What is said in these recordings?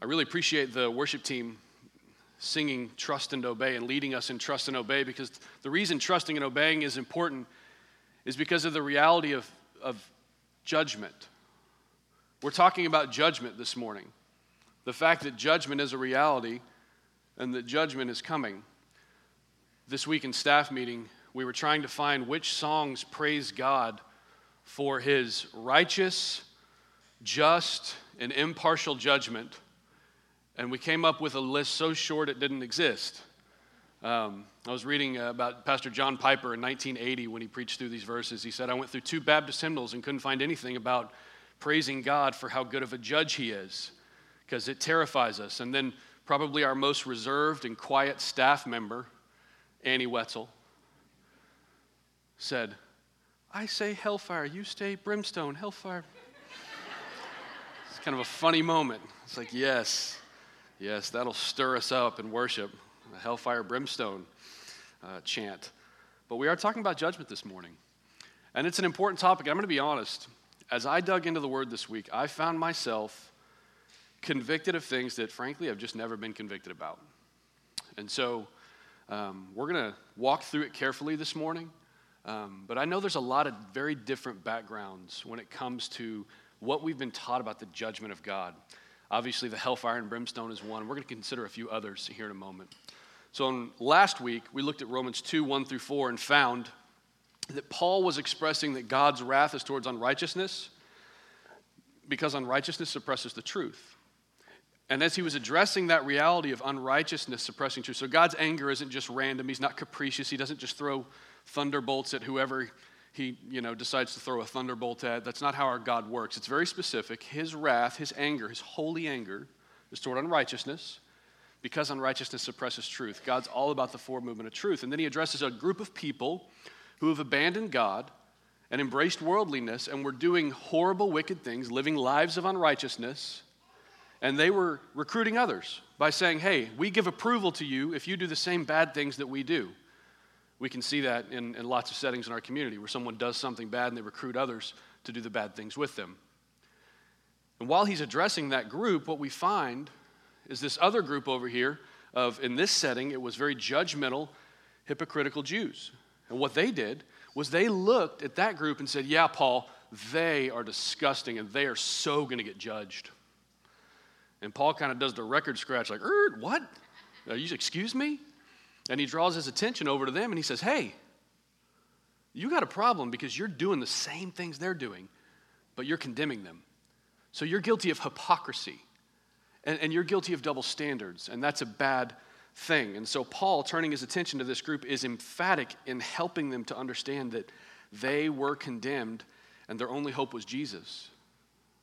I really appreciate the worship team singing Trust and Obey and leading us in Trust and Obey because the reason trusting and obeying is important is because of the reality of, of judgment. We're talking about judgment this morning. The fact that judgment is a reality and that judgment is coming. This week in staff meeting, we were trying to find which songs praise God for his righteous, just, and impartial judgment. And we came up with a list so short it didn't exist. Um, I was reading about Pastor John Piper in 1980 when he preached through these verses. He said, I went through two Baptist hymnals and couldn't find anything about praising God for how good of a judge he is, because it terrifies us. And then, probably our most reserved and quiet staff member, Annie Wetzel, said, I say hellfire, you say brimstone, hellfire. it's kind of a funny moment. It's like, yes, yes, that'll stir us up in worship, a hellfire, brimstone uh, chant. But we are talking about judgment this morning. And it's an important topic. I'm going to be honest. As I dug into the word this week, I found myself convicted of things that, frankly, I've just never been convicted about. And so um, we're going to walk through it carefully this morning. Um, but I know there's a lot of very different backgrounds when it comes to what we've been taught about the judgment of God. Obviously, the hellfire and brimstone is one. We're going to consider a few others here in a moment. So, last week, we looked at Romans 2 1 through 4 and found that Paul was expressing that God's wrath is towards unrighteousness because unrighteousness suppresses the truth. And as he was addressing that reality of unrighteousness suppressing truth, so God's anger isn't just random, he's not capricious, he doesn't just throw thunderbolts at whoever he you know decides to throw a thunderbolt at. That's not how our god works. It's very specific. His wrath his anger his holy anger is toward unrighteousness because unrighteousness suppresses truth. God's all about the forward movement of truth. And then he addresses a group of people who have abandoned god and embraced worldliness and were doing horrible wicked things living lives of unrighteousness. And they were recruiting others by saying hey we give approval to you if you do the same bad things that we do we can see that in, in lots of settings in our community where someone does something bad and they recruit others to do the bad things with them. And while he's addressing that group, what we find is this other group over here of, in this setting, it was very judgmental, hypocritical Jews. And what they did was they looked at that group and said, Yeah, Paul, they are disgusting and they are so going to get judged. And Paul kind of does the record scratch, like, what? Are you, excuse me? And he draws his attention over to them and he says, Hey, you got a problem because you're doing the same things they're doing, but you're condemning them. So you're guilty of hypocrisy and, and you're guilty of double standards, and that's a bad thing. And so Paul, turning his attention to this group, is emphatic in helping them to understand that they were condemned and their only hope was Jesus.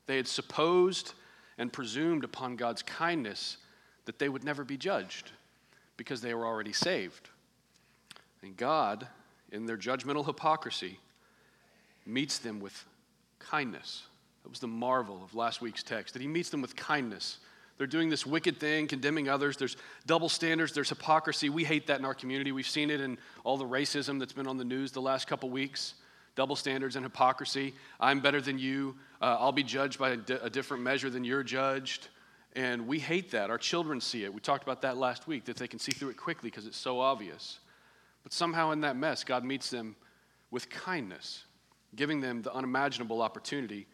They had supposed and presumed upon God's kindness that they would never be judged because they were already saved. And God, in their judgmental hypocrisy, meets them with kindness. That was the marvel of last week's text, that he meets them with kindness. They're doing this wicked thing, condemning others. There's double standards, there's hypocrisy. We hate that in our community. We've seen it in all the racism that's been on the news the last couple weeks. Double standards and hypocrisy. I'm better than you. Uh, I'll be judged by a, di- a different measure than you're judged. And we hate that. Our children see it. We talked about that last week, that they can see through it quickly because it's so obvious. But somehow in that mess, God meets them with kindness, giving them the unimaginable opportunity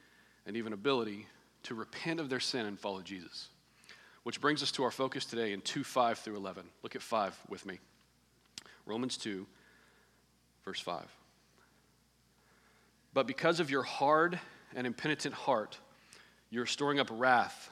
and even ability to repent of their sin and follow Jesus. Which brings us to our focus today in 2 5 through 11. Look at 5 with me. Romans 2, verse 5. But because of your hard and impenitent heart, you're storing up wrath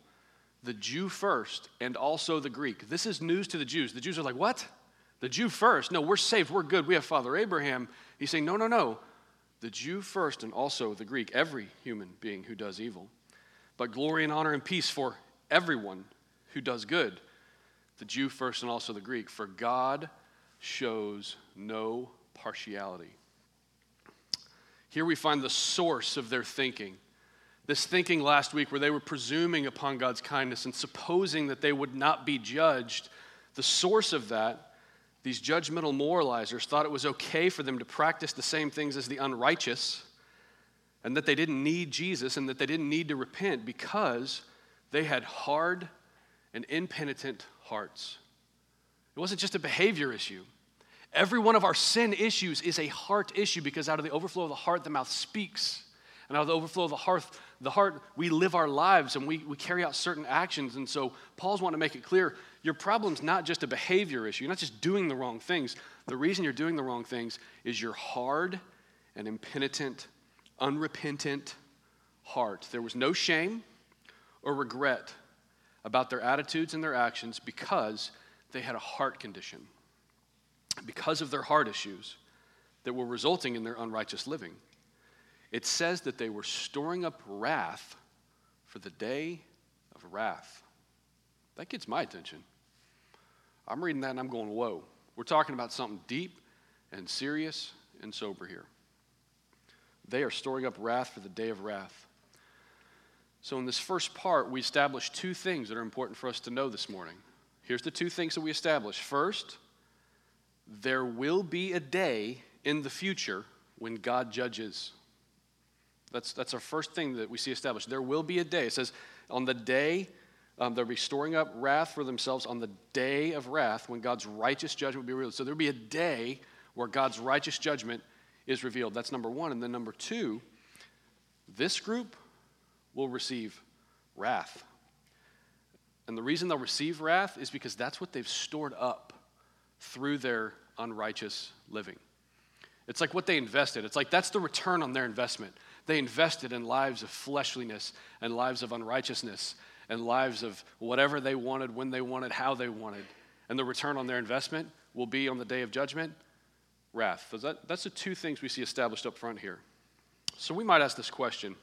the Jew first and also the Greek. This is news to the Jews. The Jews are like, what? The Jew first? No, we're saved. We're good. We have Father Abraham. He's saying, no, no, no. The Jew first and also the Greek, every human being who does evil. But glory and honor and peace for everyone who does good, the Jew first and also the Greek. For God shows no partiality. Here we find the source of their thinking. This thinking last week, where they were presuming upon God's kindness and supposing that they would not be judged, the source of that, these judgmental moralizers thought it was okay for them to practice the same things as the unrighteous, and that they didn't need Jesus and that they didn't need to repent because they had hard and impenitent hearts. It wasn't just a behavior issue. Every one of our sin issues is a heart issue because out of the overflow of the heart, the mouth speaks. And out of the overflow of the heart, the heart, we live our lives and we, we carry out certain actions. And so Paul's wanting to make it clear your problem's not just a behavior issue. You're not just doing the wrong things. The reason you're doing the wrong things is your hard and impenitent, unrepentant heart. There was no shame or regret about their attitudes and their actions because they had a heart condition, because of their heart issues that were resulting in their unrighteous living. It says that they were storing up wrath for the day of wrath. That gets my attention. I'm reading that and I'm going, whoa. We're talking about something deep and serious and sober here. They are storing up wrath for the day of wrath. So, in this first part, we establish two things that are important for us to know this morning. Here's the two things that we establish. First, there will be a day in the future when God judges. That's, that's our first thing that we see established. There will be a day. It says, on the day, um, they'll be storing up wrath for themselves on the day of wrath when God's righteous judgment will be revealed. So there'll be a day where God's righteous judgment is revealed. That's number one. And then number two, this group will receive wrath. And the reason they'll receive wrath is because that's what they've stored up through their unrighteous living. It's like what they invested. It's like that's the return on their investment. They invested in lives of fleshliness and lives of unrighteousness and lives of whatever they wanted, when they wanted, how they wanted. And the return on their investment will be on the day of judgment wrath. So that, that's the two things we see established up front here. So we might ask this question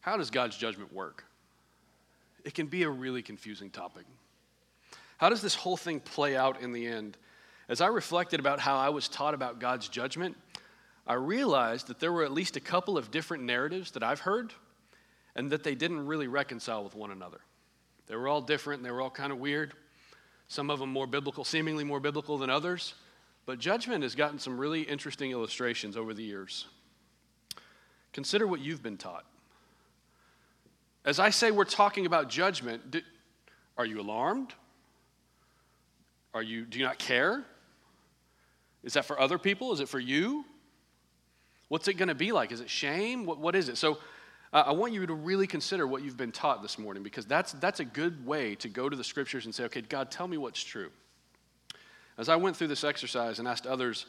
how does God's judgment work? It can be a really confusing topic. How does this whole thing play out in the end? As I reflected about how I was taught about God's judgment, I realized that there were at least a couple of different narratives that I've heard and that they didn't really reconcile with one another. They were all different and they were all kind of weird. Some of them more biblical, seemingly more biblical than others. But judgment has gotten some really interesting illustrations over the years. Consider what you've been taught. As I say, we're talking about judgment. Do, are you alarmed? Are you, do you not care? Is that for other people? Is it for you? What's it going to be like? Is it shame? What, what is it? So uh, I want you to really consider what you've been taught this morning because that's, that's a good way to go to the scriptures and say, okay, God, tell me what's true. As I went through this exercise and asked others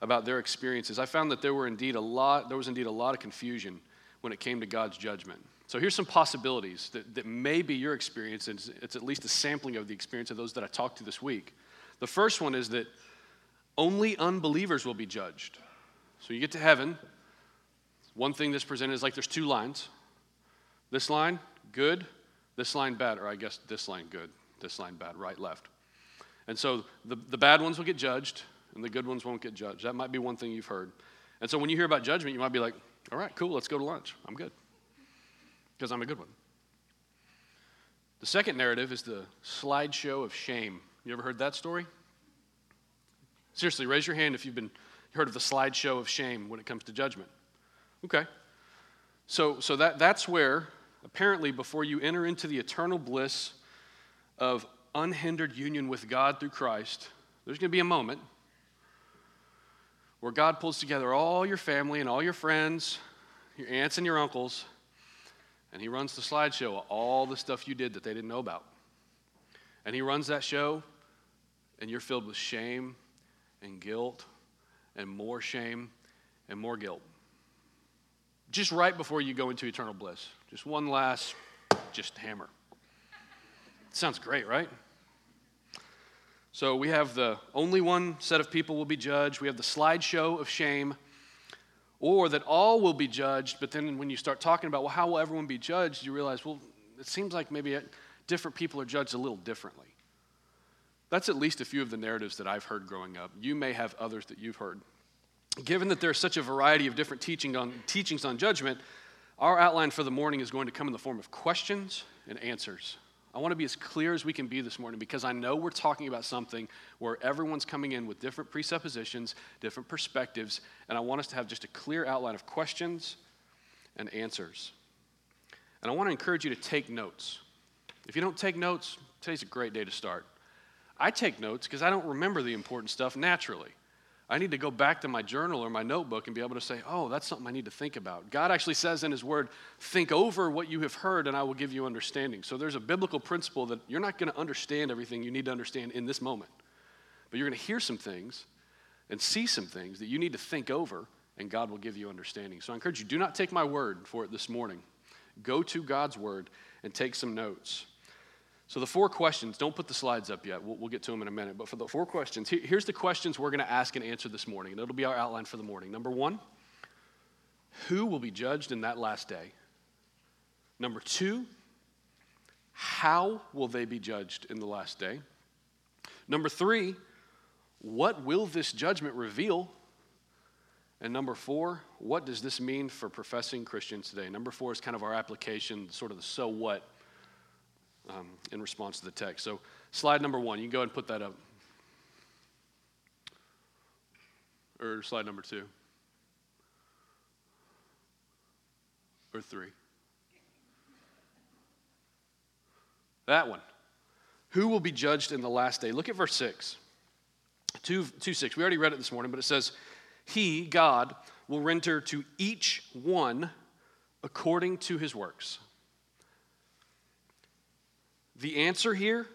about their experiences, I found that there were indeed a lot, there was indeed a lot of confusion when it came to God's judgment. So here's some possibilities that, that may be your experience, and it's, it's at least a sampling of the experience of those that I talked to this week. The first one is that only unbelievers will be judged. So you get to heaven. One thing that's presented is like there's two lines. This line, good. This line, bad. Or I guess this line, good. This line, bad. Right, left. And so the, the bad ones will get judged, and the good ones won't get judged. That might be one thing you've heard. And so when you hear about judgment, you might be like, all right, cool, let's go to lunch. I'm good because I'm a good one. The second narrative is the slideshow of shame. You ever heard that story? Seriously, raise your hand if you've been heard of the slideshow of shame when it comes to judgment. Okay. So, so that, that's where, apparently, before you enter into the eternal bliss of unhindered union with God through Christ, there's going to be a moment where God pulls together all your family and all your friends, your aunts and your uncles, and he runs the slideshow of all the stuff you did that they didn't know about. And he runs that show, and you're filled with shame and guilt and more shame and more guilt. Just right before you go into eternal bliss. Just one last, just hammer. Sounds great, right? So we have the only one set of people will be judged. We have the slideshow of shame or that all will be judged, but then when you start talking about, well, how will everyone be judged, you realize, well, it seems like maybe different people are judged a little differently. That's at least a few of the narratives that I've heard growing up. You may have others that you've heard. Given that there's such a variety of different teaching on, teachings on judgment, our outline for the morning is going to come in the form of questions and answers. I want to be as clear as we can be this morning because I know we're talking about something where everyone's coming in with different presuppositions, different perspectives, and I want us to have just a clear outline of questions and answers. And I want to encourage you to take notes. If you don't take notes, today's a great day to start. I take notes because I don't remember the important stuff naturally. I need to go back to my journal or my notebook and be able to say, oh, that's something I need to think about. God actually says in His Word, think over what you have heard and I will give you understanding. So there's a biblical principle that you're not going to understand everything you need to understand in this moment, but you're going to hear some things and see some things that you need to think over and God will give you understanding. So I encourage you, do not take my word for it this morning. Go to God's Word and take some notes. So, the four questions, don't put the slides up yet. We'll, we'll get to them in a minute. But for the four questions, here, here's the questions we're going to ask and answer this morning. And it'll be our outline for the morning. Number one, who will be judged in that last day? Number two, how will they be judged in the last day? Number three, what will this judgment reveal? And number four, what does this mean for professing Christians today? Number four is kind of our application, sort of the so what um, in response to the text. So, slide number one, you can go ahead and put that up. Or slide number two. Or three. That one. Who will be judged in the last day? Look at verse 6. 2, 2 6. We already read it this morning, but it says, He, God, will render to each one according to his works. The answer here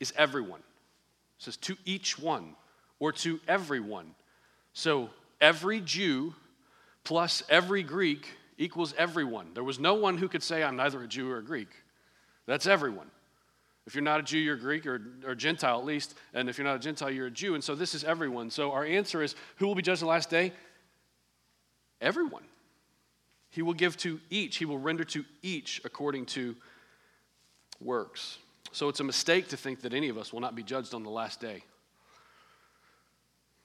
is everyone. It says to each one or to everyone. So every Jew plus every Greek equals everyone. There was no one who could say, I'm neither a Jew or a Greek. That's everyone. If you're not a Jew, you're Greek or, or Gentile at least. And if you're not a Gentile, you're a Jew. And so this is everyone. So our answer is who will be judged the last day? Everyone. He will give to each, he will render to each according to works. So it's a mistake to think that any of us will not be judged on the last day.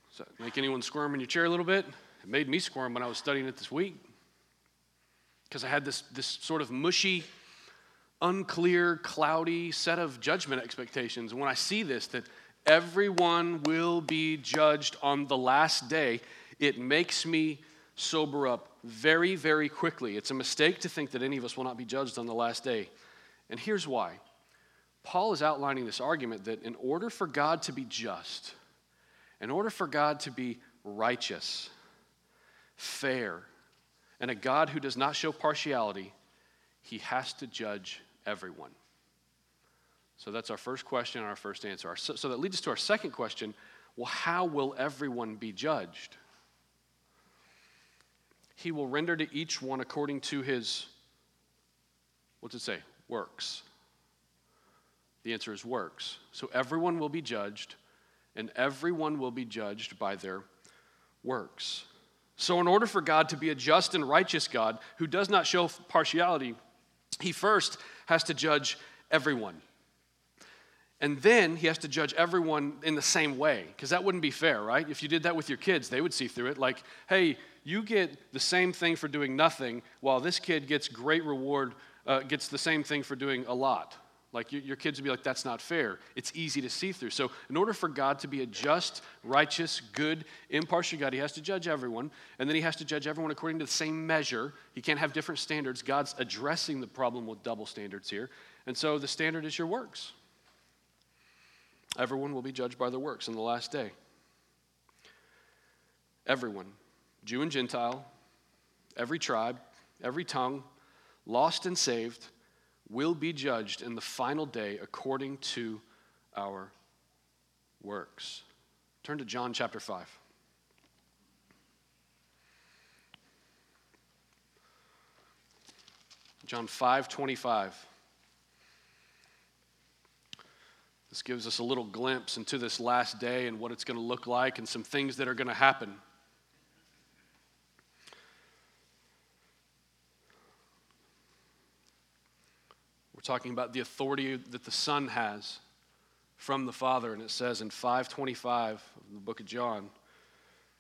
Does that make anyone squirm in your chair a little bit? It made me squirm when I was studying it this week because I had this, this sort of mushy, unclear, cloudy set of judgment expectations. And when I see this, that everyone will be judged on the last day, it makes me sober up very, very quickly. It's a mistake to think that any of us will not be judged on the last day. And here's why Paul is outlining this argument that in order for God to be just, in order for God to be righteous, fair, and a God who does not show partiality, he has to judge everyone. So that's our first question and our first answer. So that leads us to our second question well, how will everyone be judged? He will render to each one according to his, what's it say? Works. The answer is works. So everyone will be judged, and everyone will be judged by their works. So, in order for God to be a just and righteous God who does not show partiality, he first has to judge everyone. And then he has to judge everyone in the same way, because that wouldn't be fair, right? If you did that with your kids, they would see through it. Like, hey, you get the same thing for doing nothing, while this kid gets great reward, uh, gets the same thing for doing a lot. Like your kids would be like, that's not fair. It's easy to see through. So, in order for God to be a just, righteous, good, impartial God, He has to judge everyone. And then He has to judge everyone according to the same measure. He can't have different standards. God's addressing the problem with double standards here. And so, the standard is your works. Everyone will be judged by their works in the last day. Everyone, Jew and Gentile, every tribe, every tongue, lost and saved will be judged in the final day according to our works. Turn to John chapter 5. John 5 25. This gives us a little glimpse into this last day and what it's going to look like and some things that are going to happen. Talking about the authority that the Son has from the Father. And it says in 525 of the book of John,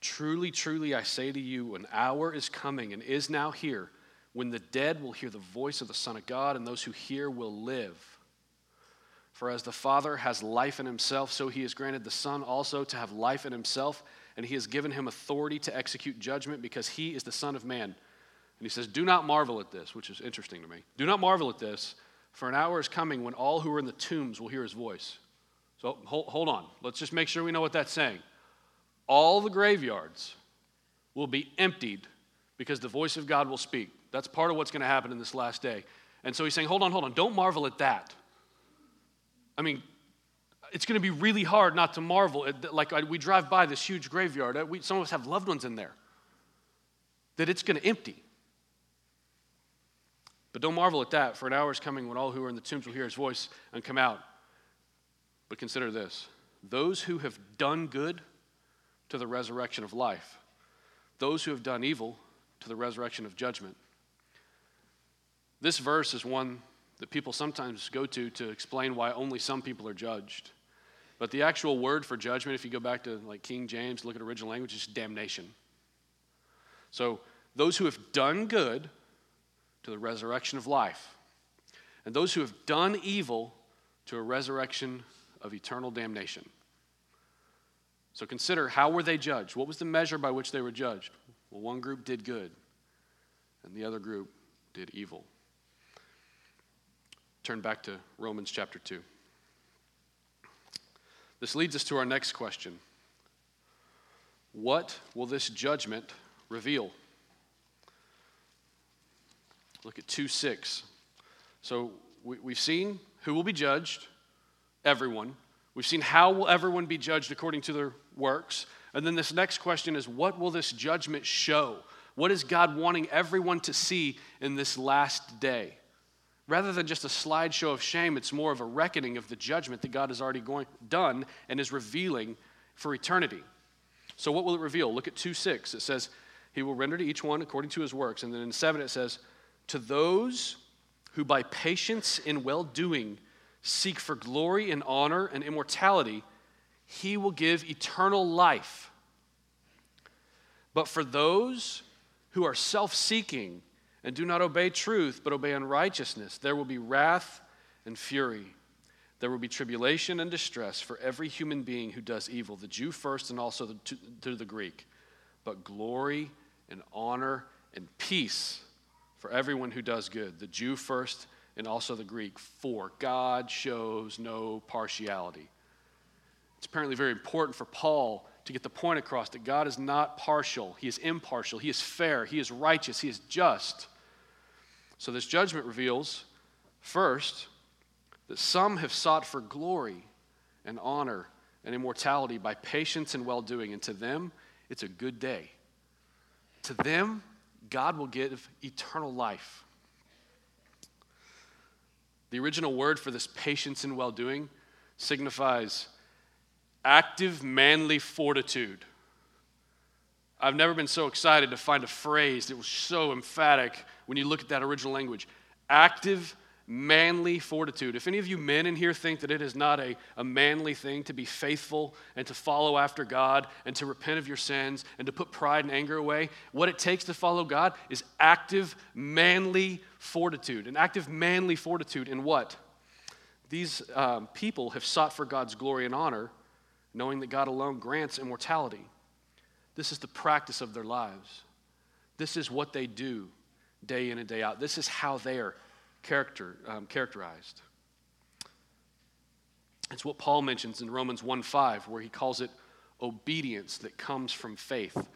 Truly, truly, I say to you, an hour is coming and is now here when the dead will hear the voice of the Son of God, and those who hear will live. For as the Father has life in himself, so he has granted the Son also to have life in himself, and he has given him authority to execute judgment because he is the Son of Man. And he says, Do not marvel at this, which is interesting to me. Do not marvel at this, for an hour is coming when all who are in the tombs will hear his voice. So hold, hold on. Let's just make sure we know what that's saying. All the graveyards will be emptied because the voice of God will speak. That's part of what's going to happen in this last day. And so he's saying, hold on, hold on. Don't marvel at that. I mean, it's going to be really hard not to marvel. At, like we drive by this huge graveyard. We, some of us have loved ones in there. That it's going to empty. But don't marvel at that, for an hour is coming when all who are in the tombs will hear his voice and come out. But consider this those who have done good to the resurrection of life, those who have done evil to the resurrection of judgment. This verse is one that people sometimes go to to explain why only some people are judged. But the actual word for judgment, if you go back to like King James, look at original language, is damnation. So those who have done good to the resurrection of life, and those who have done evil to a resurrection of eternal damnation. So consider how were they judged? What was the measure by which they were judged? Well, one group did good, and the other group did evil. Turn back to Romans chapter 2. This leads us to our next question What will this judgment reveal? Look at 2 6. So we, we've seen who will be judged, everyone. We've seen how will everyone be judged according to their works. And then this next question is what will this judgment show? What is God wanting everyone to see in this last day? Rather than just a slideshow of shame, it's more of a reckoning of the judgment that God has already going, done and is revealing for eternity. So, what will it reveal? Look at 2 6. It says, He will render to each one according to his works. And then in 7, it says, To those who by patience in well doing seek for glory and honor and immortality, He will give eternal life. But for those who are self seeking, and do not obey truth, but obey unrighteousness, there will be wrath and fury. There will be tribulation and distress for every human being who does evil, the Jew first and also the, to, to the Greek. But glory and honor and peace for everyone who does good, the Jew first and also the Greek. For God shows no partiality. It's apparently very important for Paul to get the point across that God is not partial, He is impartial, He is fair, He is righteous, He is just. So this judgment reveals, first, that some have sought for glory and honor and immortality by patience and well doing, and to them, it's a good day. To them, God will give eternal life. The original word for this patience and well doing signifies active manly fortitude. I've never been so excited to find a phrase that was so emphatic when you look at that original language. Active manly fortitude. If any of you men in here think that it is not a, a manly thing to be faithful and to follow after God and to repent of your sins and to put pride and anger away, what it takes to follow God is active manly fortitude. An active manly fortitude in what? These um, people have sought for God's glory and honor, knowing that God alone grants immortality. This is the practice of their lives. This is what they do day in and day out. This is how they are character, um, characterized. It's what Paul mentions in Romans 1 5, where he calls it obedience that comes from faith,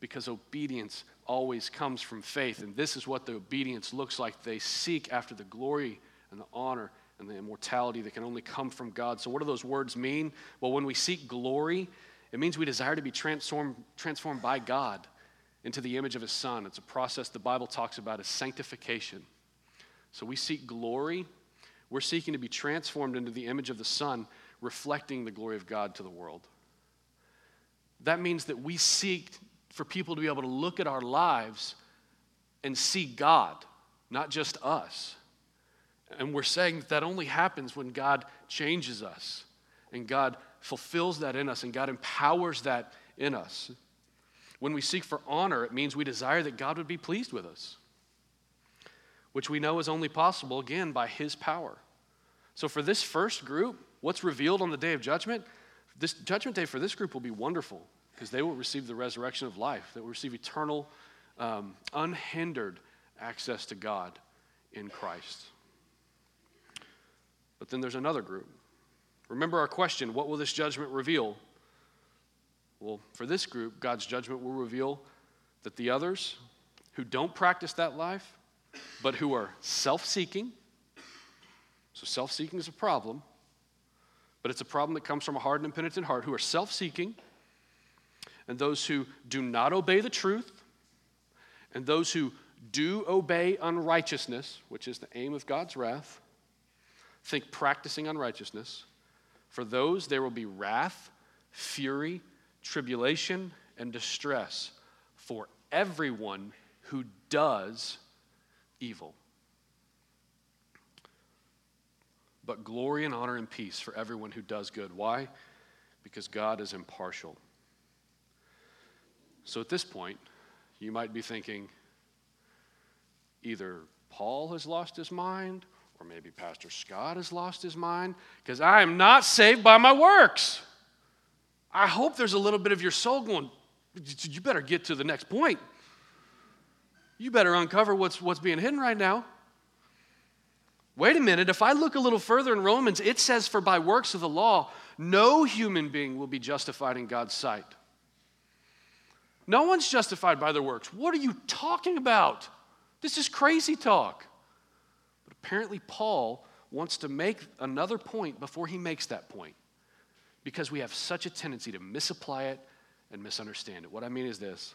because obedience always comes from faith. And this is what the obedience looks like. They seek after the glory and the honor and the immortality that can only come from God. So, what do those words mean? Well, when we seek glory, it means we desire to be transformed, transformed by God into the image of His Son. It's a process the Bible talks about as sanctification. So we seek glory. We're seeking to be transformed into the image of the Son, reflecting the glory of God to the world. That means that we seek for people to be able to look at our lives and see God, not just us. And we're saying that that only happens when God changes us and God fulfills that in us and God empowers that in us. When we seek for honor, it means we desire that God would be pleased with us, which we know is only possible, again, by His power. So, for this first group, what's revealed on the day of judgment, this judgment day for this group will be wonderful because they will receive the resurrection of life, they will receive eternal, um, unhindered access to God in Christ. But then there's another group. Remember our question what will this judgment reveal? Well, for this group, God's judgment will reveal that the others who don't practice that life, but who are self seeking, so self seeking is a problem, but it's a problem that comes from a hardened and impenitent heart, who are self seeking, and those who do not obey the truth, and those who do obey unrighteousness, which is the aim of God's wrath, think practicing unrighteousness. For those, there will be wrath, fury, tribulation, and distress for everyone who does evil. But glory and honor and peace for everyone who does good. Why? Because God is impartial. So at this point, you might be thinking either Paul has lost his mind or maybe Pastor Scott has lost his mind because I am not saved by my works. I hope there's a little bit of your soul going, you better get to the next point. You better uncover what's, what's being hidden right now. Wait a minute, if I look a little further in Romans, it says, For by works of the law, no human being will be justified in God's sight. No one's justified by their works. What are you talking about? This is crazy talk. But apparently, Paul wants to make another point before he makes that point because we have such a tendency to misapply it and misunderstand it. What I mean is this.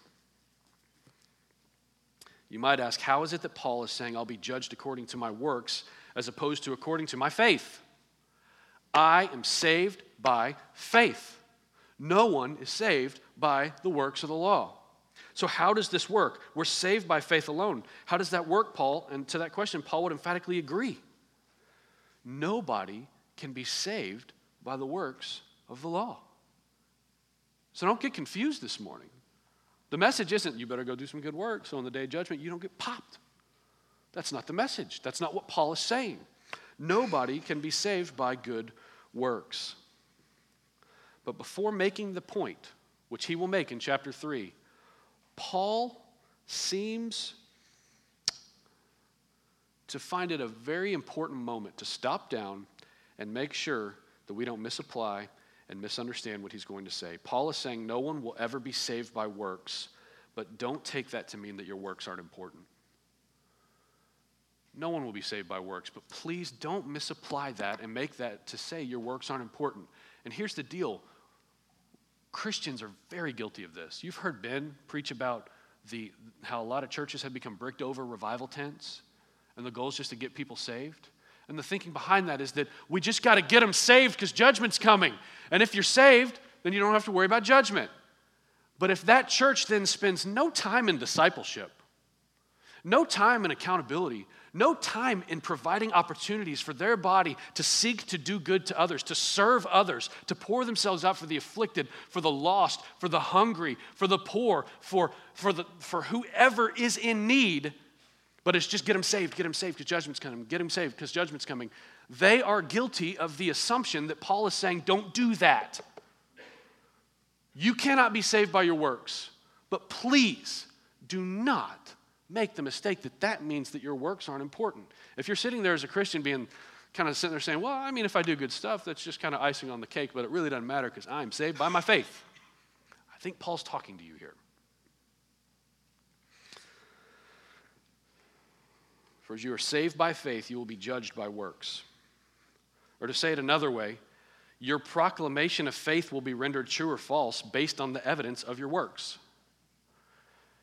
You might ask, how is it that Paul is saying, I'll be judged according to my works as opposed to according to my faith? I am saved by faith. No one is saved by the works of the law. So, how does this work? We're saved by faith alone. How does that work, Paul? And to that question, Paul would emphatically agree. Nobody can be saved by the works of the law. So, don't get confused this morning. The message isn't you better go do some good work so on the day of judgment you don't get popped. That's not the message. That's not what Paul is saying. Nobody can be saved by good works. But before making the point, which he will make in chapter 3, Paul seems to find it a very important moment to stop down and make sure that we don't misapply and misunderstand what he's going to say. Paul is saying no one will ever be saved by works, but don't take that to mean that your works aren't important. No one will be saved by works, but please don't misapply that and make that to say your works aren't important. And here's the deal Christians are very guilty of this. You've heard Ben preach about the, how a lot of churches have become bricked over revival tents, and the goal is just to get people saved. And the thinking behind that is that we just got to get them saved because judgment's coming. And if you're saved, then you don't have to worry about judgment. But if that church then spends no time in discipleship, no time in accountability, no time in providing opportunities for their body to seek to do good to others, to serve others, to pour themselves out for the afflicted, for the lost, for the hungry, for the poor, for, for, the, for whoever is in need, but it's just get them saved, get them saved because judgment's coming, get them saved because judgment's coming. They are guilty of the assumption that Paul is saying, don't do that. You cannot be saved by your works, but please do not make the mistake that that means that your works aren't important. If you're sitting there as a Christian being kind of sitting there saying, well, I mean, if I do good stuff, that's just kind of icing on the cake, but it really doesn't matter because I'm saved by my faith. I think Paul's talking to you here. For as you are saved by faith, you will be judged by works. Or to say it another way, your proclamation of faith will be rendered true or false based on the evidence of your works.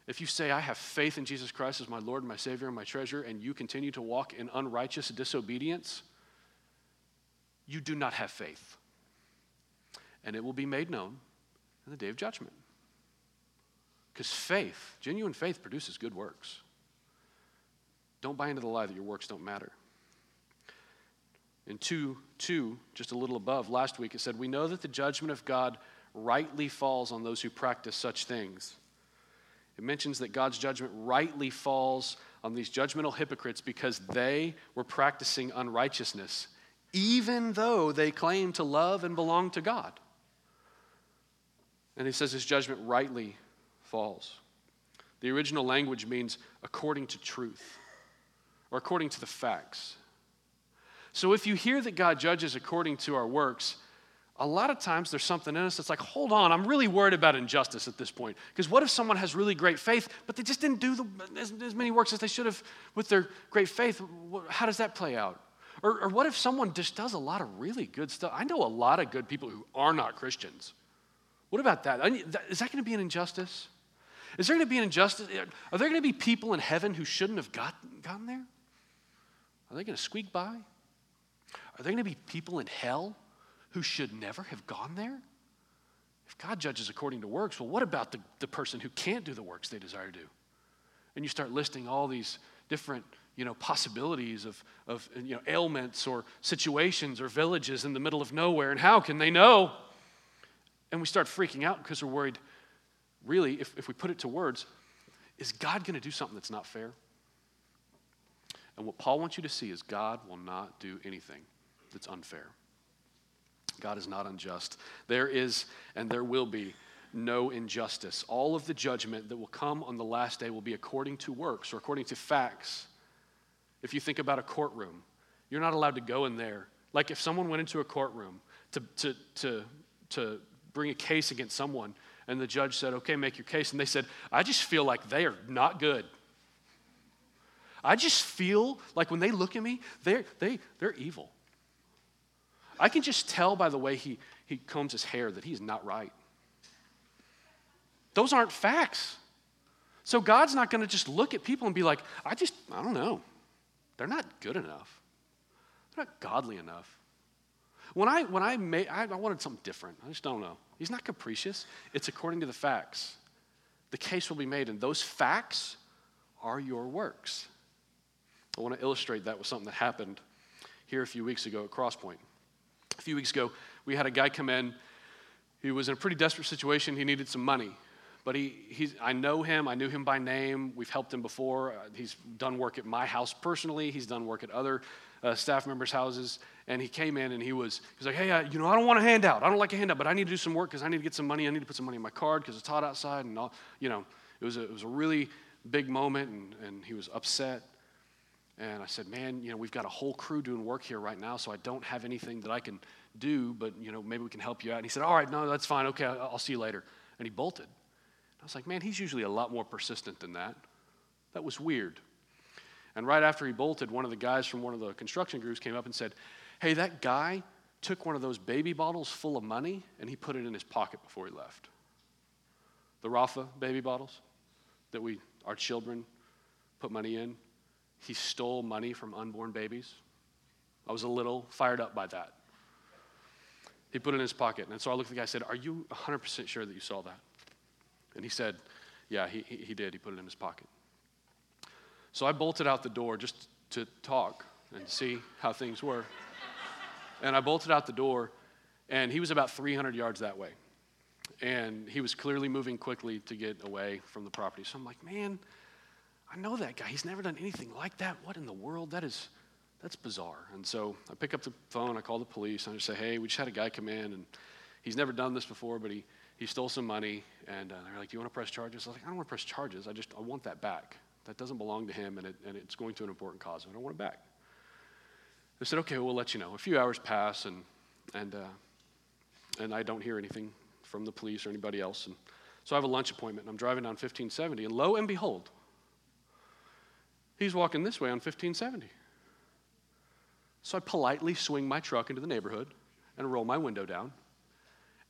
If you say, I have faith in Jesus Christ as my Lord, my Savior, and my treasure, and you continue to walk in unrighteous disobedience, you do not have faith. And it will be made known in the day of judgment. Because faith, genuine faith, produces good works. Don't buy into the lie that your works don't matter. In 2 2, just a little above, last week it said, We know that the judgment of God rightly falls on those who practice such things. It mentions that God's judgment rightly falls on these judgmental hypocrites because they were practicing unrighteousness, even though they claim to love and belong to God. And he says his judgment rightly falls. The original language means according to truth or according to the facts. So if you hear that God judges according to our works, a lot of times there's something in us that's like, hold on, I'm really worried about injustice at this point. Because what if someone has really great faith, but they just didn't do the, as, as, many works as they should have with their great faith? How does that play out? Or, or what if someone just does a lot of really good stuff? I know a lot of good people who are not Christians. What about that? Is that going to be an injustice? Is there going to be an injustice? Are there going to be people in heaven who shouldn't have gotten, gotten there? Are they going to squeak by? Are there going to be people in hell who should never have gone there? If God judges according to works, well, what about the, the person who can't do the works they desire to do? And you start listing all these different you know, possibilities of, of you know, ailments or situations or villages in the middle of nowhere, and how can they know? And we start freaking out because we're worried, really, if, if we put it to words, is God going to do something that's not fair? And what Paul wants you to see is God will not do anything that's unfair. God is not unjust. There is and there will be no injustice. All of the judgment that will come on the last day will be according to works or according to facts. If you think about a courtroom, you're not allowed to go in there. Like if someone went into a courtroom to, to, to, to bring a case against someone, and the judge said, okay, make your case, and they said, I just feel like they are not good. I just feel like when they look at me, they're, they, they're evil. I can just tell by the way he, he combs his hair that he's not right. Those aren't facts. So God's not going to just look at people and be like, I just, I don't know. They're not good enough. They're not godly enough. When I, when I made, I, I wanted something different. I just don't know. He's not capricious. It's according to the facts. The case will be made, and those facts are your works. I want to illustrate that with something that happened here a few weeks ago at Crosspoint. A few weeks ago, we had a guy come in. He was in a pretty desperate situation. He needed some money. But he, he's, I know him. I knew him by name. We've helped him before. Uh, he's done work at my house personally. He's done work at other uh, staff members' houses. And he came in and he was, he was like, hey, I, you know, I don't want a handout. I don't like a handout, but I need to do some work because I need to get some money. I need to put some money in my card because it's hot outside. And, all, you know, it was, a, it was a really big moment and, and he was upset. And I said, man, you know, we've got a whole crew doing work here right now, so I don't have anything that I can do, but, you know, maybe we can help you out. And he said, all right, no, that's fine. Okay, I'll see you later. And he bolted. I was like, man, he's usually a lot more persistent than that. That was weird. And right after he bolted, one of the guys from one of the construction groups came up and said, hey, that guy took one of those baby bottles full of money and he put it in his pocket before he left. The Rafa baby bottles that we, our children, put money in he stole money from unborn babies. I was a little fired up by that. He put it in his pocket. And so I looked at the guy and said, Are you 100% sure that you saw that? And he said, Yeah, he, he did. He put it in his pocket. So I bolted out the door just to talk and see how things were. and I bolted out the door, and he was about 300 yards that way. And he was clearly moving quickly to get away from the property. So I'm like, Man, I know that guy. He's never done anything like that. What in the world? That is, that's bizarre. And so I pick up the phone, I call the police, and I just say, hey, we just had a guy come in, and he's never done this before, but he, he stole some money. And uh, they're like, do you want to press charges? I was like, I don't want to press charges. I just, I want that back. That doesn't belong to him, and, it, and it's going to an important cause. I don't want it back. They said, okay, we'll let you know. A few hours pass, and, and, uh, and I don't hear anything from the police or anybody else. And so I have a lunch appointment, and I'm driving down 1570, and lo and behold, He's walking this way on 1570. So I politely swing my truck into the neighborhood and roll my window down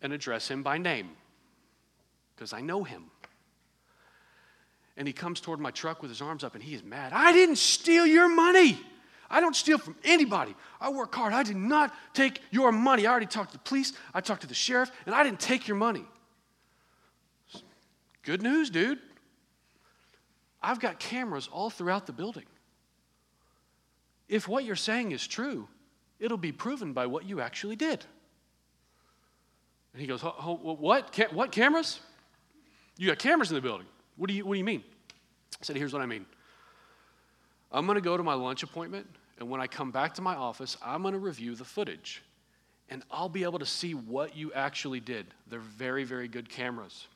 and address him by name because I know him. And he comes toward my truck with his arms up and he is mad. I didn't steal your money. I don't steal from anybody. I work hard. I did not take your money. I already talked to the police, I talked to the sheriff, and I didn't take your money. Good news, dude. I've got cameras all throughout the building. If what you're saying is true, it'll be proven by what you actually did. And he goes, What? What cameras? You got cameras in the building. What do you, what do you mean? I said, Here's what I mean. I'm going to go to my lunch appointment, and when I come back to my office, I'm going to review the footage. And I'll be able to see what you actually did. They're very, very good cameras.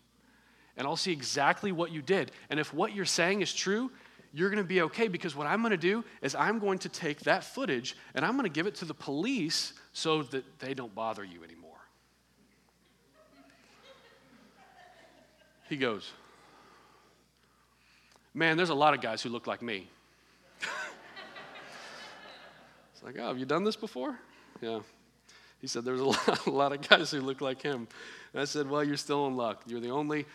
And I'll see exactly what you did. And if what you're saying is true, you're going to be okay because what I'm going to do is I'm going to take that footage and I'm going to give it to the police so that they don't bother you anymore. He goes, Man, there's a lot of guys who look like me. it's like, Oh, have you done this before? Yeah. He said, There's a lot, of guys who look like him. And I said, Well, you're still in luck. You're the only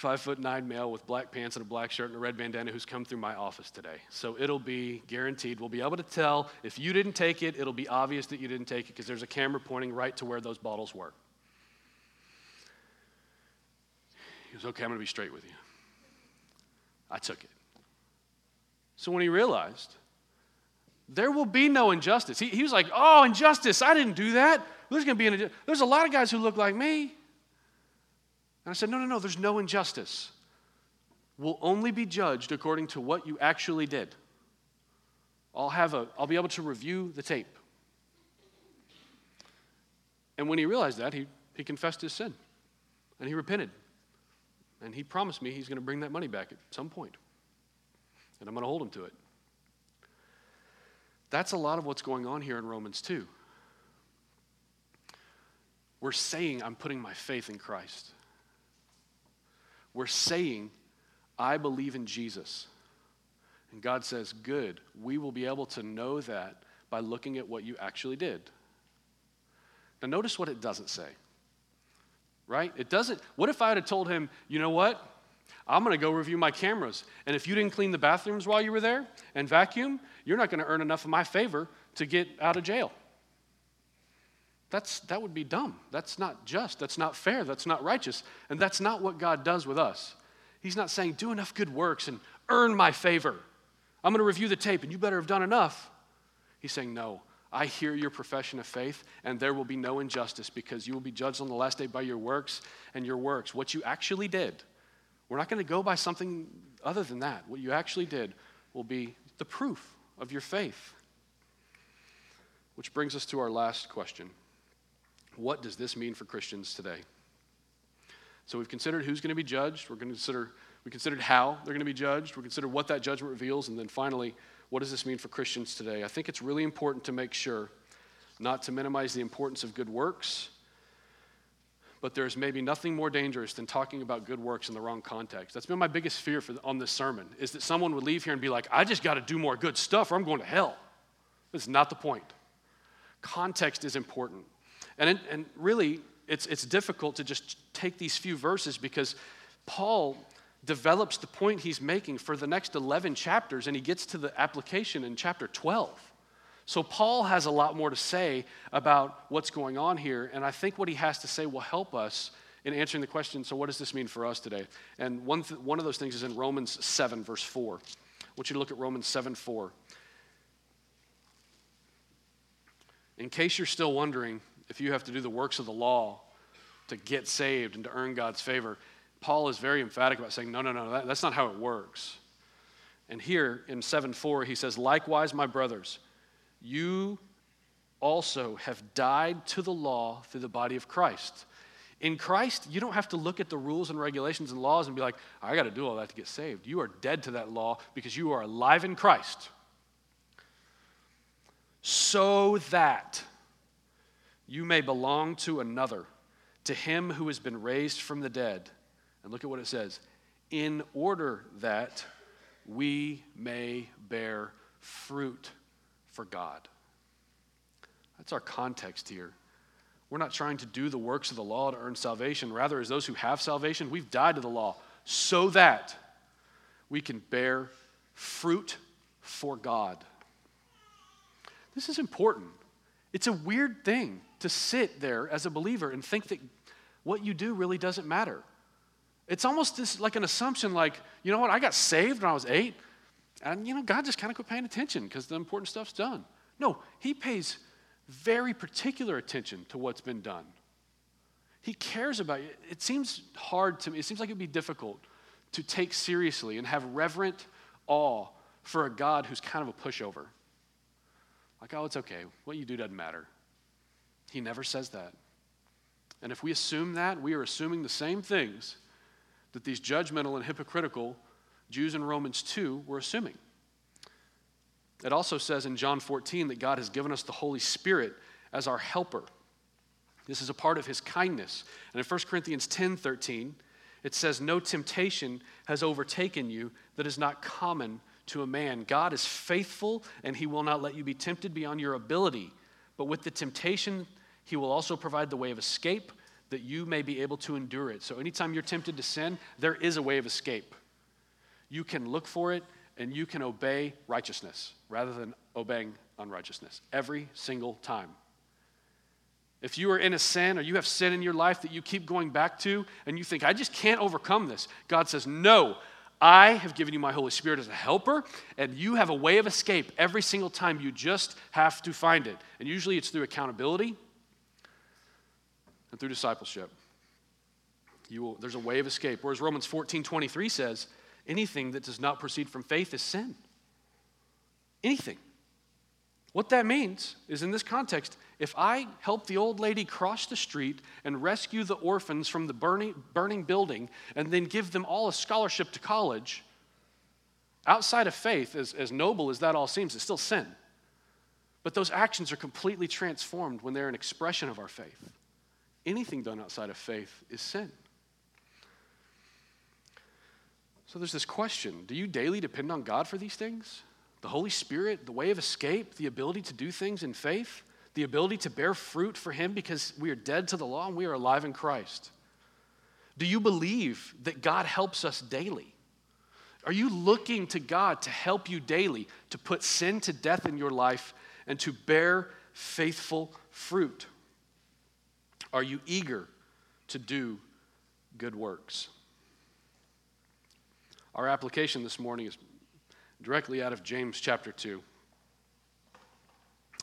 five foot nine male with black pants and a black shirt and a red bandana who's come through my office today. So it'll be guaranteed. We'll be able to tell if you didn't take it, it'll be obvious that you didn't take it because there's a camera pointing right to where those bottles were. He goes, Okay, I'm going to be straight with you. I took it. So when he realized there will be no injustice, he, he was like, Oh, injustice, I didn't do that. There's going to be an injustice. There's a lot of guys who look like me. And I said, No, no, no, there's no injustice. We'll only be judged according to what you actually did. I'll, have a, I'll be able to review the tape. And when he realized that, he, he confessed his sin and he repented. And he promised me he's going to bring that money back at some point. And I'm going to hold him to it. That's a lot of what's going on here in Romans 2. We're saying, I'm putting my faith in Christ. We're saying, I believe in Jesus. And God says, Good. We will be able to know that by looking at what you actually did. Now, notice what it doesn't say right? It doesn't. What if I had told him, you know what? I'm going to go review my cameras. And if you didn't clean the bathrooms while you were there and vacuum, you're not going to earn enough of my favor to get out of jail. That's, that would be dumb. That's not just. That's not fair. That's not righteous. And that's not what God does with us. He's not saying, do enough good works and earn my favor. I'm going to review the tape and you better have done enough. He's saying, no, I hear your profession of faith, and there will be no injustice because you will be judged on the last day by your works and your works, what you actually did. We're not going to go by something other than that. What you actually did will be the proof of your faith. Which brings us to our last question What does this mean for Christians today? So we've considered who's going to be judged. We're going to consider, we considered how they're going to be judged. We considered what that judgment reveals. And then finally, what does this mean for Christians today? I think it's really important to make sure not to minimize the importance of good works, but there's maybe nothing more dangerous than talking about good works in the wrong context. That's been my biggest fear for, on this sermon, is that someone would leave here and be like, I just got to do more good stuff or I'm going to hell. That's not the point. Context is important. And, and really, it's, it's difficult to just take these few verses because Paul develops the point he's making for the next 11 chapters, and he gets to the application in chapter 12. So, Paul has a lot more to say about what's going on here, and I think what he has to say will help us in answering the question so, what does this mean for us today? And one, th- one of those things is in Romans 7, verse 4. I want you to look at Romans 7 4. In case you're still wondering if you have to do the works of the law to get saved and to earn God's favor, Paul is very emphatic about saying, no, no, no, that, that's not how it works. And here in 7 4, he says, Likewise, my brothers, you also have died to the law through the body of Christ. In Christ, you don't have to look at the rules and regulations and laws and be like, I got to do all that to get saved. You are dead to that law because you are alive in Christ. So that you may belong to another, to him who has been raised from the dead and look at what it says in order that we may bear fruit for God. That's our context here. We're not trying to do the works of the law to earn salvation. Rather, as those who have salvation, we've died to the law so that we can bear fruit for God. This is important. It's a weird thing to sit there as a believer and think that what you do really doesn't matter. It's almost this, like an assumption like, you know what, I got saved when I was eight, and you know, God just kind of quit paying attention because the important stuff's done. No, He pays very particular attention to what's been done. He cares about you. It seems hard to me, it seems like it'd be difficult to take seriously and have reverent awe for a God who's kind of a pushover. Like, oh, it's okay. What you do doesn't matter. He never says that. And if we assume that, we are assuming the same things that these judgmental and hypocritical Jews in Romans 2 were assuming. It also says in John 14 that God has given us the Holy Spirit as our helper. This is a part of his kindness. And in 1 Corinthians 10 13, it says, No temptation has overtaken you that is not common to a man. God is faithful, and he will not let you be tempted beyond your ability. But with the temptation, he will also provide the way of escape that you may be able to endure it. So, anytime you're tempted to sin, there is a way of escape. You can look for it and you can obey righteousness rather than obeying unrighteousness every single time. If you are in a sin or you have sin in your life that you keep going back to and you think, I just can't overcome this, God says, No, I have given you my Holy Spirit as a helper, and you have a way of escape every single time. You just have to find it. And usually it's through accountability and through discipleship. You will, there's a way of escape. Whereas Romans 14 23 says, anything that does not proceed from faith is sin. Anything. What that means is in this context, if I help the old lady cross the street and rescue the orphans from the burning, burning building and then give them all a scholarship to college, outside of faith, as, as noble as that all seems, it's still sin. But those actions are completely transformed when they're an expression of our faith. Anything done outside of faith is sin. So there's this question Do you daily depend on God for these things? The Holy Spirit, the way of escape, the ability to do things in faith, the ability to bear fruit for Him because we are dead to the law and we are alive in Christ. Do you believe that God helps us daily? Are you looking to God to help you daily to put sin to death in your life and to bear faithful fruit? Are you eager to do good works? Our application this morning is directly out of James chapter 2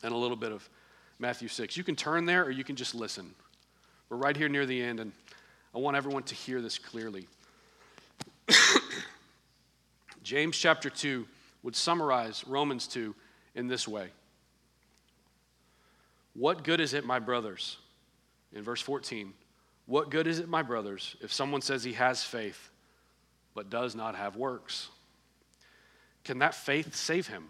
and a little bit of Matthew 6. You can turn there or you can just listen. We're right here near the end, and I want everyone to hear this clearly. James chapter 2 would summarize Romans 2 in this way What good is it, my brothers? In verse 14, what good is it, my brothers, if someone says he has faith but does not have works? Can that faith save him?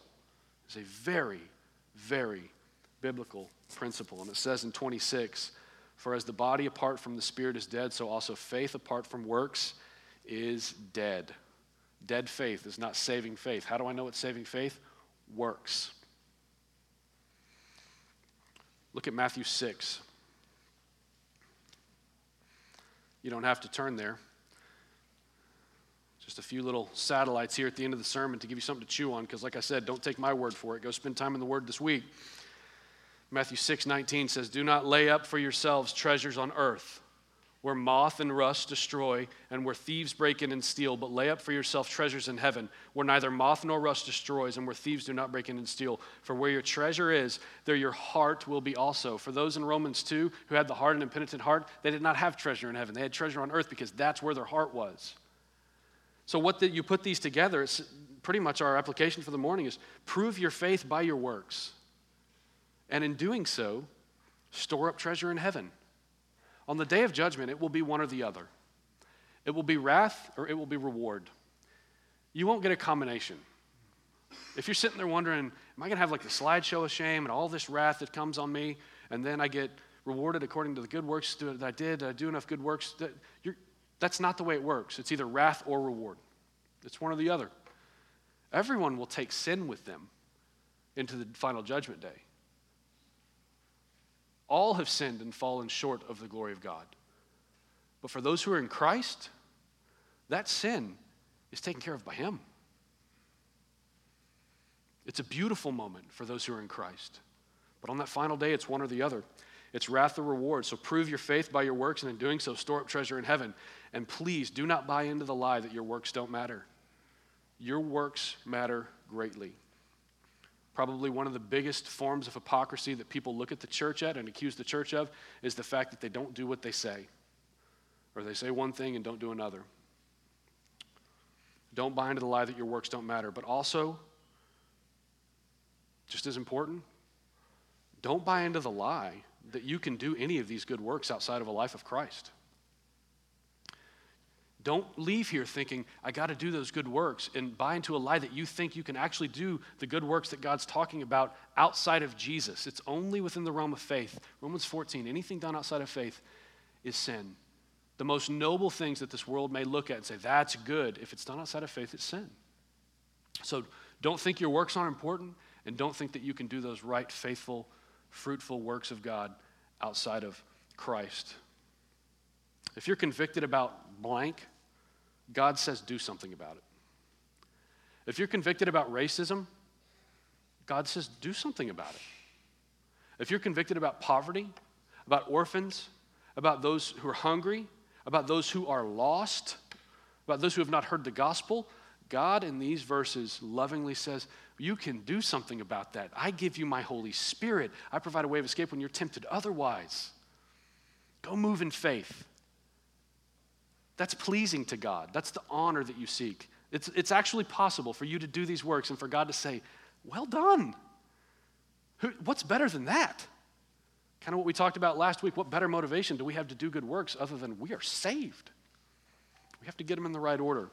It's a very, very biblical principle. And it says in 26 For as the body apart from the spirit is dead, so also faith apart from works is dead. Dead faith is not saving faith. How do I know it's saving faith? Works. Look at Matthew 6. You don't have to turn there. Just a few little satellites here at the end of the sermon to give you something to chew on, because, like I said, don't take my word for it. Go spend time in the Word this week. Matthew 6 19 says, Do not lay up for yourselves treasures on earth, where moth and rust destroy, and where thieves break in and steal, but lay up for yourself treasures in heaven, where neither moth nor rust destroys, and where thieves do not break in and steal. For where your treasure is, there your heart will be also. For those in Romans 2 who had the hard and impenitent heart, they did not have treasure in heaven. They had treasure on earth because that's where their heart was. So, what the, you put these together, it's pretty much our application for the morning is prove your faith by your works. And in doing so, store up treasure in heaven on the day of judgment, it will be one or the other. It will be wrath or it will be reward. You won't get a combination. If you're sitting there wondering, am I going to have like the slideshow of shame and all this wrath that comes on me, and then I get rewarded according to the good works that I did, I do enough good works? That that's not the way it works. It's either wrath or reward, it's one or the other. Everyone will take sin with them into the final judgment day. All have sinned and fallen short of the glory of God. But for those who are in Christ, that sin is taken care of by Him. It's a beautiful moment for those who are in Christ. But on that final day, it's one or the other. It's wrath or reward. So prove your faith by your works, and in doing so, store up treasure in heaven. And please do not buy into the lie that your works don't matter. Your works matter greatly. Probably one of the biggest forms of hypocrisy that people look at the church at and accuse the church of is the fact that they don't do what they say, or they say one thing and don't do another. Don't buy into the lie that your works don't matter, but also, just as important, don't buy into the lie that you can do any of these good works outside of a life of Christ. Don't leave here thinking, I got to do those good works, and buy into a lie that you think you can actually do the good works that God's talking about outside of Jesus. It's only within the realm of faith. Romans 14, anything done outside of faith is sin. The most noble things that this world may look at and say, that's good. If it's done outside of faith, it's sin. So don't think your works aren't important, and don't think that you can do those right, faithful, fruitful works of God outside of Christ. If you're convicted about blank, God says do something about it. If you're convicted about racism, God says do something about it. If you're convicted about poverty, about orphans, about those who are hungry, about those who are lost, about those who have not heard the gospel, God in these verses lovingly says, You can do something about that. I give you my Holy Spirit. I provide a way of escape when you're tempted otherwise. Go move in faith. That's pleasing to God. That's the honor that you seek. It's, it's actually possible for you to do these works and for God to say, Well done. Who, what's better than that? Kind of what we talked about last week. What better motivation do we have to do good works other than we are saved? We have to get them in the right order.